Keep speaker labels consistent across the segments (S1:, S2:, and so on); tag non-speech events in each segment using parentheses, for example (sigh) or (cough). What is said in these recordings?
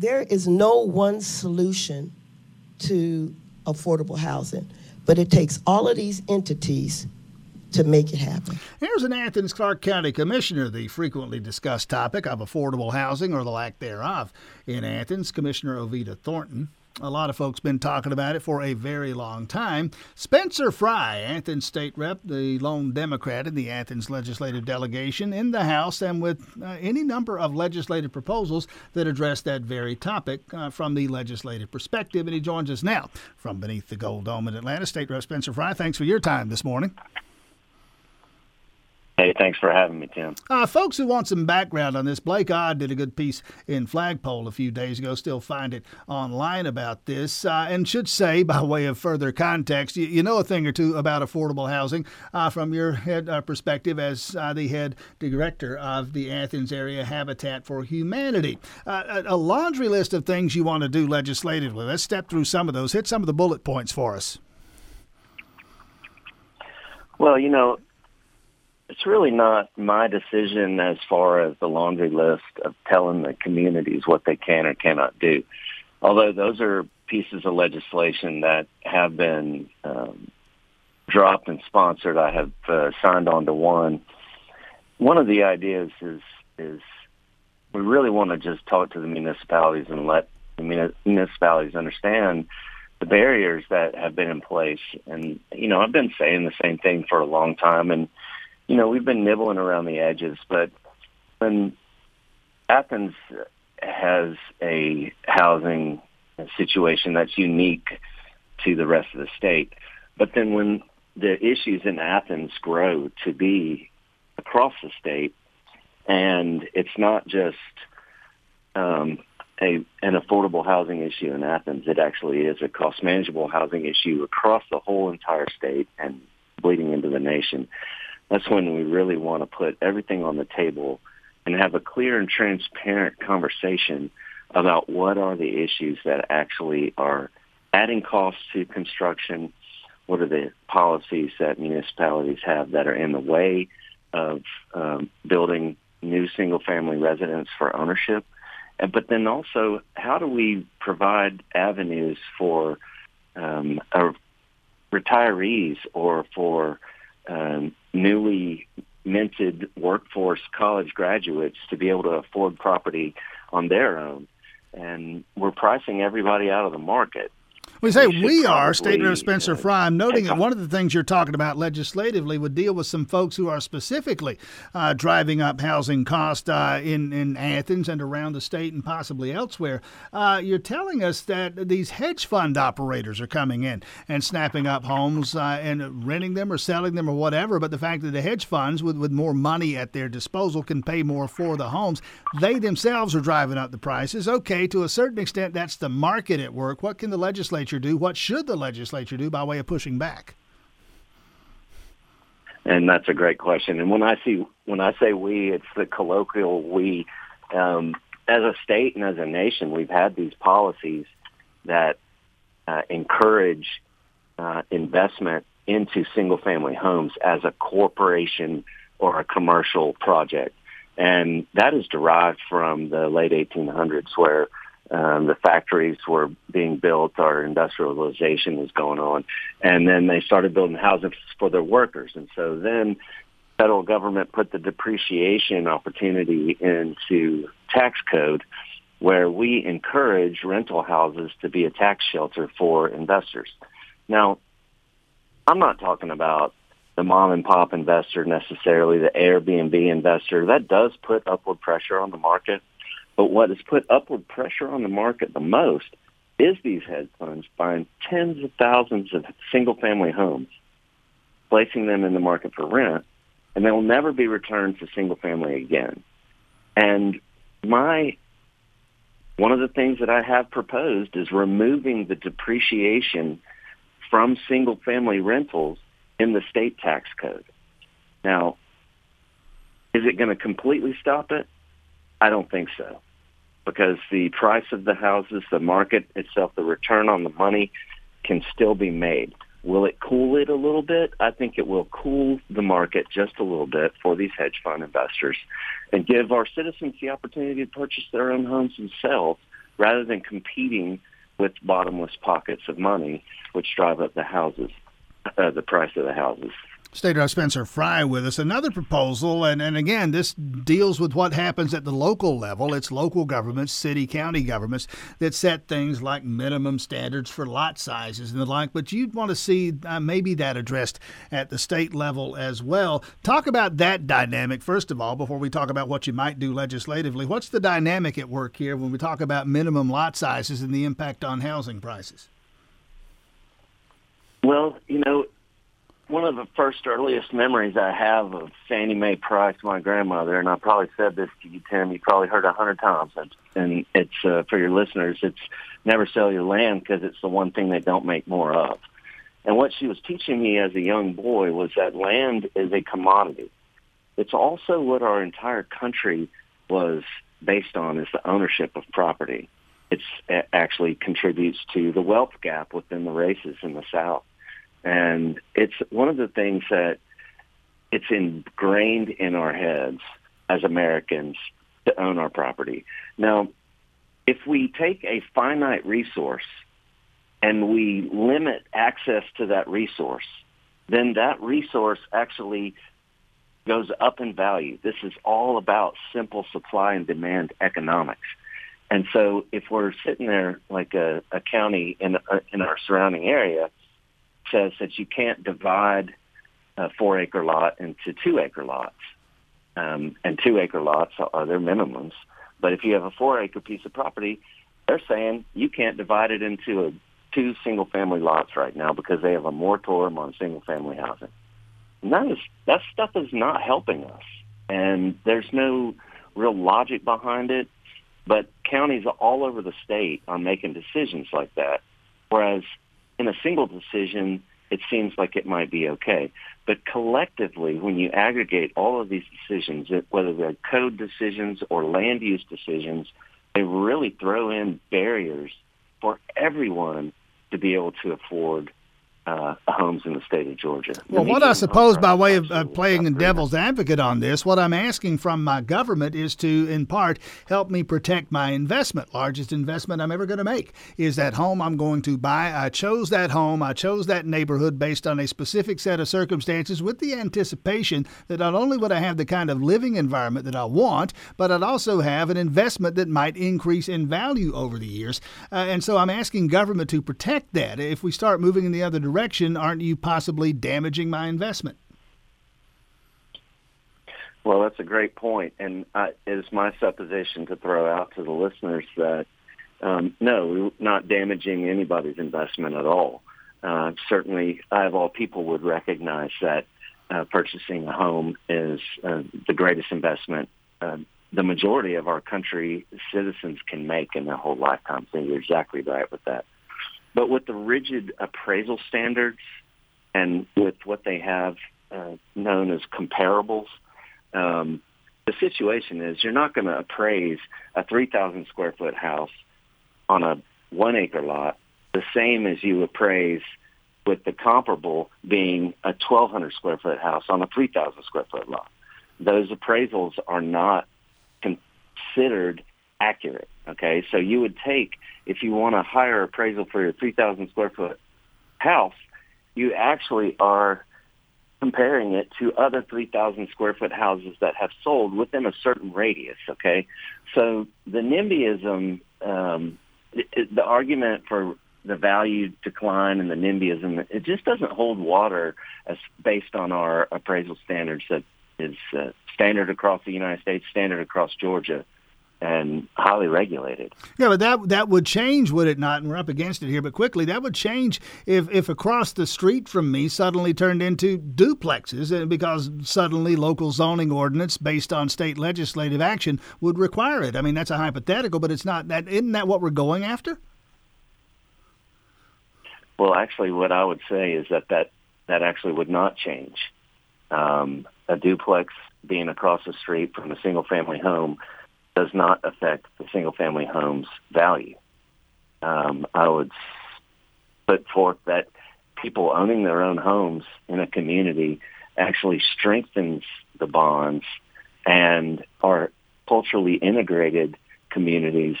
S1: There is no one solution to affordable housing, but it takes all of these entities to make it happen.
S2: Here's an Athens Clarke County Commissioner, the frequently discussed topic of affordable housing or the lack thereof in Athens, Commissioner Ovita Thornton. A lot of folks been talking about it for a very long time. Spencer Frye, Athens State Rep, the lone Democrat in the Athens legislative delegation in the House, and with uh, any number of legislative proposals that address that very topic uh, from the legislative perspective. And he joins us now from beneath the Gold Dome in Atlanta. State Rep Spencer Frye, thanks for your time this morning.
S3: Hey, thanks for having me, Tim.
S2: Uh, folks who want some background on this, Blake Aued did a good piece in Flagpole a few days ago. Still find it online about this. Uh, and should say, (laughs) by way of further context, you, you know a thing or two about affordable housing uh, from your head uh, perspective as uh, the head director of the Athens Area Habitat for Humanity. Uh, a, a laundry list of things you want to do legislatively. Let's step through some of those. Hit some of the bullet points for us.
S3: Well, you know, it's really not my decision as far as the laundry list of telling the communities what they can or cannot do. Although those are pieces of legislation that have been um, dropped and sponsored, I have uh, signed on to one. One of the ideas is is we really want to just talk to the municipalities and let the municipalities understand the barriers that have been in place. And you know, I've been saying the same thing for a long time, and you know, we've been nibbling around the edges, but when Athens has a housing situation that's unique to the rest of the state, but then when the issues in Athens grow to be across the state, and it's not just um, a an affordable housing issue in Athens. It actually is a cost manageable housing issue across the whole entire state and bleeding into the nation that's when we really want to put everything on the table and have a clear and transparent conversation about what are the issues that actually are adding costs to construction, what are the policies that municipalities have that are in the way of um, building new single-family residence for ownership, but then also how do we provide avenues for um, retirees or for um, newly minted workforce college graduates to be able to afford property on their own. And we're pricing everybody out of the market.
S2: We say we are, State Rep Spencer Frye. I'm noting that (laughs) one of the things you're talking about legislatively would deal with some folks who are specifically uh, driving up housing costs uh, in, in Athens and around the state and possibly elsewhere. Uh, you're telling us that these hedge fund operators are coming in and snapping up homes uh, and renting them or selling them or whatever. But the fact that the hedge funds, with, with more money at their disposal, can pay more for the homes, they themselves are driving up the prices. Okay, to a certain extent, that's the market at work. What can the legislature legislature do? What should the legislature do by way of pushing back?
S3: And that's a great question. And when I see when I say we, it's the colloquial we. Um, as a state and as a nation, we've had these policies that uh, encourage uh, investment into single-family homes as a corporation or a commercial project, and that is derived from the late 1800s, where um, the factories were being built, our industrialization was going on, and then they started building houses for their workers. And so then federal government put the depreciation opportunity into tax code where we encourage rental houses to be a tax shelter for investors. Now, I'm not talking about the mom and pop investor necessarily, the Airbnb investor. That does put upward pressure on the market. But what has put upward pressure on the market the most is these hedge funds buying tens of thousands of single-family homes, placing them in the market for rent, and they will never be returned to single-family again. And my One of the things that I have proposed is removing the depreciation from single family rentals in the state tax code. Now, is it going to completely stop it? I don't think so. Because the price of the houses, the market itself, the return on the money can still be made. Will it cool it a little bit? I think it will cool the market just a little bit for these hedge fund investors and give our citizens the opportunity to purchase their own homes themselves rather than competing with bottomless pockets of money which drive up the houses, uh, the price of the houses.
S2: State Rep Spencer Frye with us. Another proposal, and, and again, this deals with what happens at the local level. It's local governments, city, county governments that set things like minimum standards for lot sizes and the like. But you'd want to see uh, maybe that addressed at the state level as well. Talk about that dynamic, first of all, before we talk about what you might do legislatively. What's the dynamic at work here when we talk about minimum lot sizes and the impact on housing prices?
S3: Well, you know, one of the first earliest memories I have of Fannie Mae Price, my grandmother, and I probably said this to you, Tim. You probably heard a hundred times, and it's uh, for your listeners. It's never sell your land because it's the one thing they don't make more of. And what she was teaching me as a young boy was that land is a commodity. It's also what our entire country was based on is the ownership of property. It's it actually contributes to the wealth gap within the races in the South. And it's one of the things that it's ingrained in our heads as Americans to own our property. Now, if we take a finite resource and we limit access to that resource, then that resource actually goes up in value. This is all about simple supply and demand economics. And so if we're sitting there like a, a county in, uh, in our surrounding area says that you can't divide a four acre lot into two acre lots. Um, and two acre lots are their minimums. But if you have a four acre piece of property, they're saying you can't divide it into a, two single family lots right now because they have a moratorium on single family housing. And that is that stuff is not helping us. And there's no real logic behind it. But counties all over the state are making decisions like that. Whereas in a single decision, it seems like it might be okay. But collectively, when you aggregate all of these decisions, whether they're code decisions or land use decisions, they really throw in barriers for everyone to be able to afford uh, homes in the state of Georgia.
S2: Well, what I suppose, by way of uh, playing the devil's advocate on this, what I'm asking from my government is to, in part, help me protect my investment. Largest investment I'm ever going to make is that home I'm going to buy. I chose that home, I chose that neighborhood based on a specific set of circumstances with the anticipation that not only would I have the kind of living environment that I want, but I'd also have an investment that might increase in value over the years. Uh, and so I'm asking government to protect that. If we start moving in the other direction, direction, aren't you possibly damaging my investment?
S3: Well, that's a great point, and I, it is my supposition to throw out to the listeners that um, no, we're not damaging anybody's investment at all. Uh, certainly, I of all people would recognize that uh, purchasing a home is uh, the greatest investment uh, the majority of our country citizens can make in their whole lifetime. So you're exactly right with that. But with the rigid appraisal standards and with what they have uh, known as comparables, um, the situation is you're not going to appraise a 3,000 square foot house on a one acre lot the same as you appraise with the comparable being a 1,200 square foot house on a 3,000 square foot lot. Those appraisals are not considered accurate. Okay, so you would take if you want a higher appraisal for your 3,000 square foot house, you actually are comparing it to other 3,000 square foot houses that have sold within a certain radius. Okay, so the NIMBYism, um, the argument for the value decline and the NIMBYism, it just doesn't hold water as based on our appraisal standards that is uh, standard across the United States, standard across Georgia and highly regulated.
S2: Yeah, but that that would change, would it not? And we're up against it here, but quickly that would change if if across the street from me suddenly turned into duplexes, and because suddenly local zoning ordinance based on state legislative action would require it. I mean, that's a hypothetical, but it's not that. Isn't that what we're going after?
S3: Well, actually, what I would say is that that, that actually would not change. Um, a duplex being across the street from a single family home does not affect the single family home's value. Um, I would put forth that people owning their own homes in a community actually strengthens the bonds and our culturally integrated communities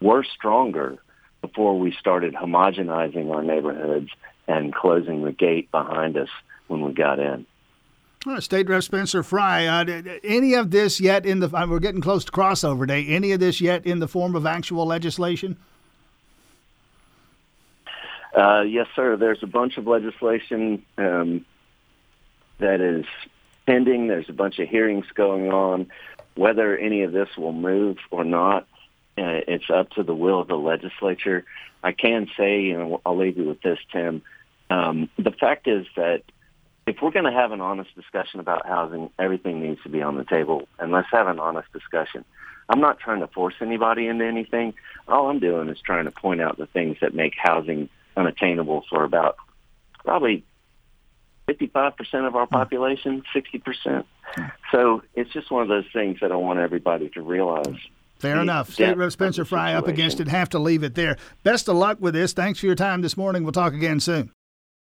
S3: were stronger before we started homogenizing our neighborhoods and closing the gate behind us when we got in.
S2: State Rep Spencer Frye, uh, any of this yet in the? Uh, we're getting close to crossover day. Any of this yet in the form of actual legislation?
S3: Uh, yes, sir. There's a bunch of legislation um, that is pending. There's a bunch of hearings going on. Whether any of this will move or not, uh, it's up to the will of the legislature. I can say, and I'll leave you with this, Tim. Um, the fact is that if we're going to have an honest discussion about housing, everything needs to be on the table, and let's have an honest discussion. I'm not trying to force anybody into anything. All I'm doing is trying to point out the things that make housing unattainable for about probably 55% of our hmm. population, 60%. Hmm. So it's just one of those things that I want everybody to realize.
S2: Fair enough. State Rep Spencer Frye up against it. Have to leave it there. Best of luck with this. Thanks for your time this morning. We'll talk again soon.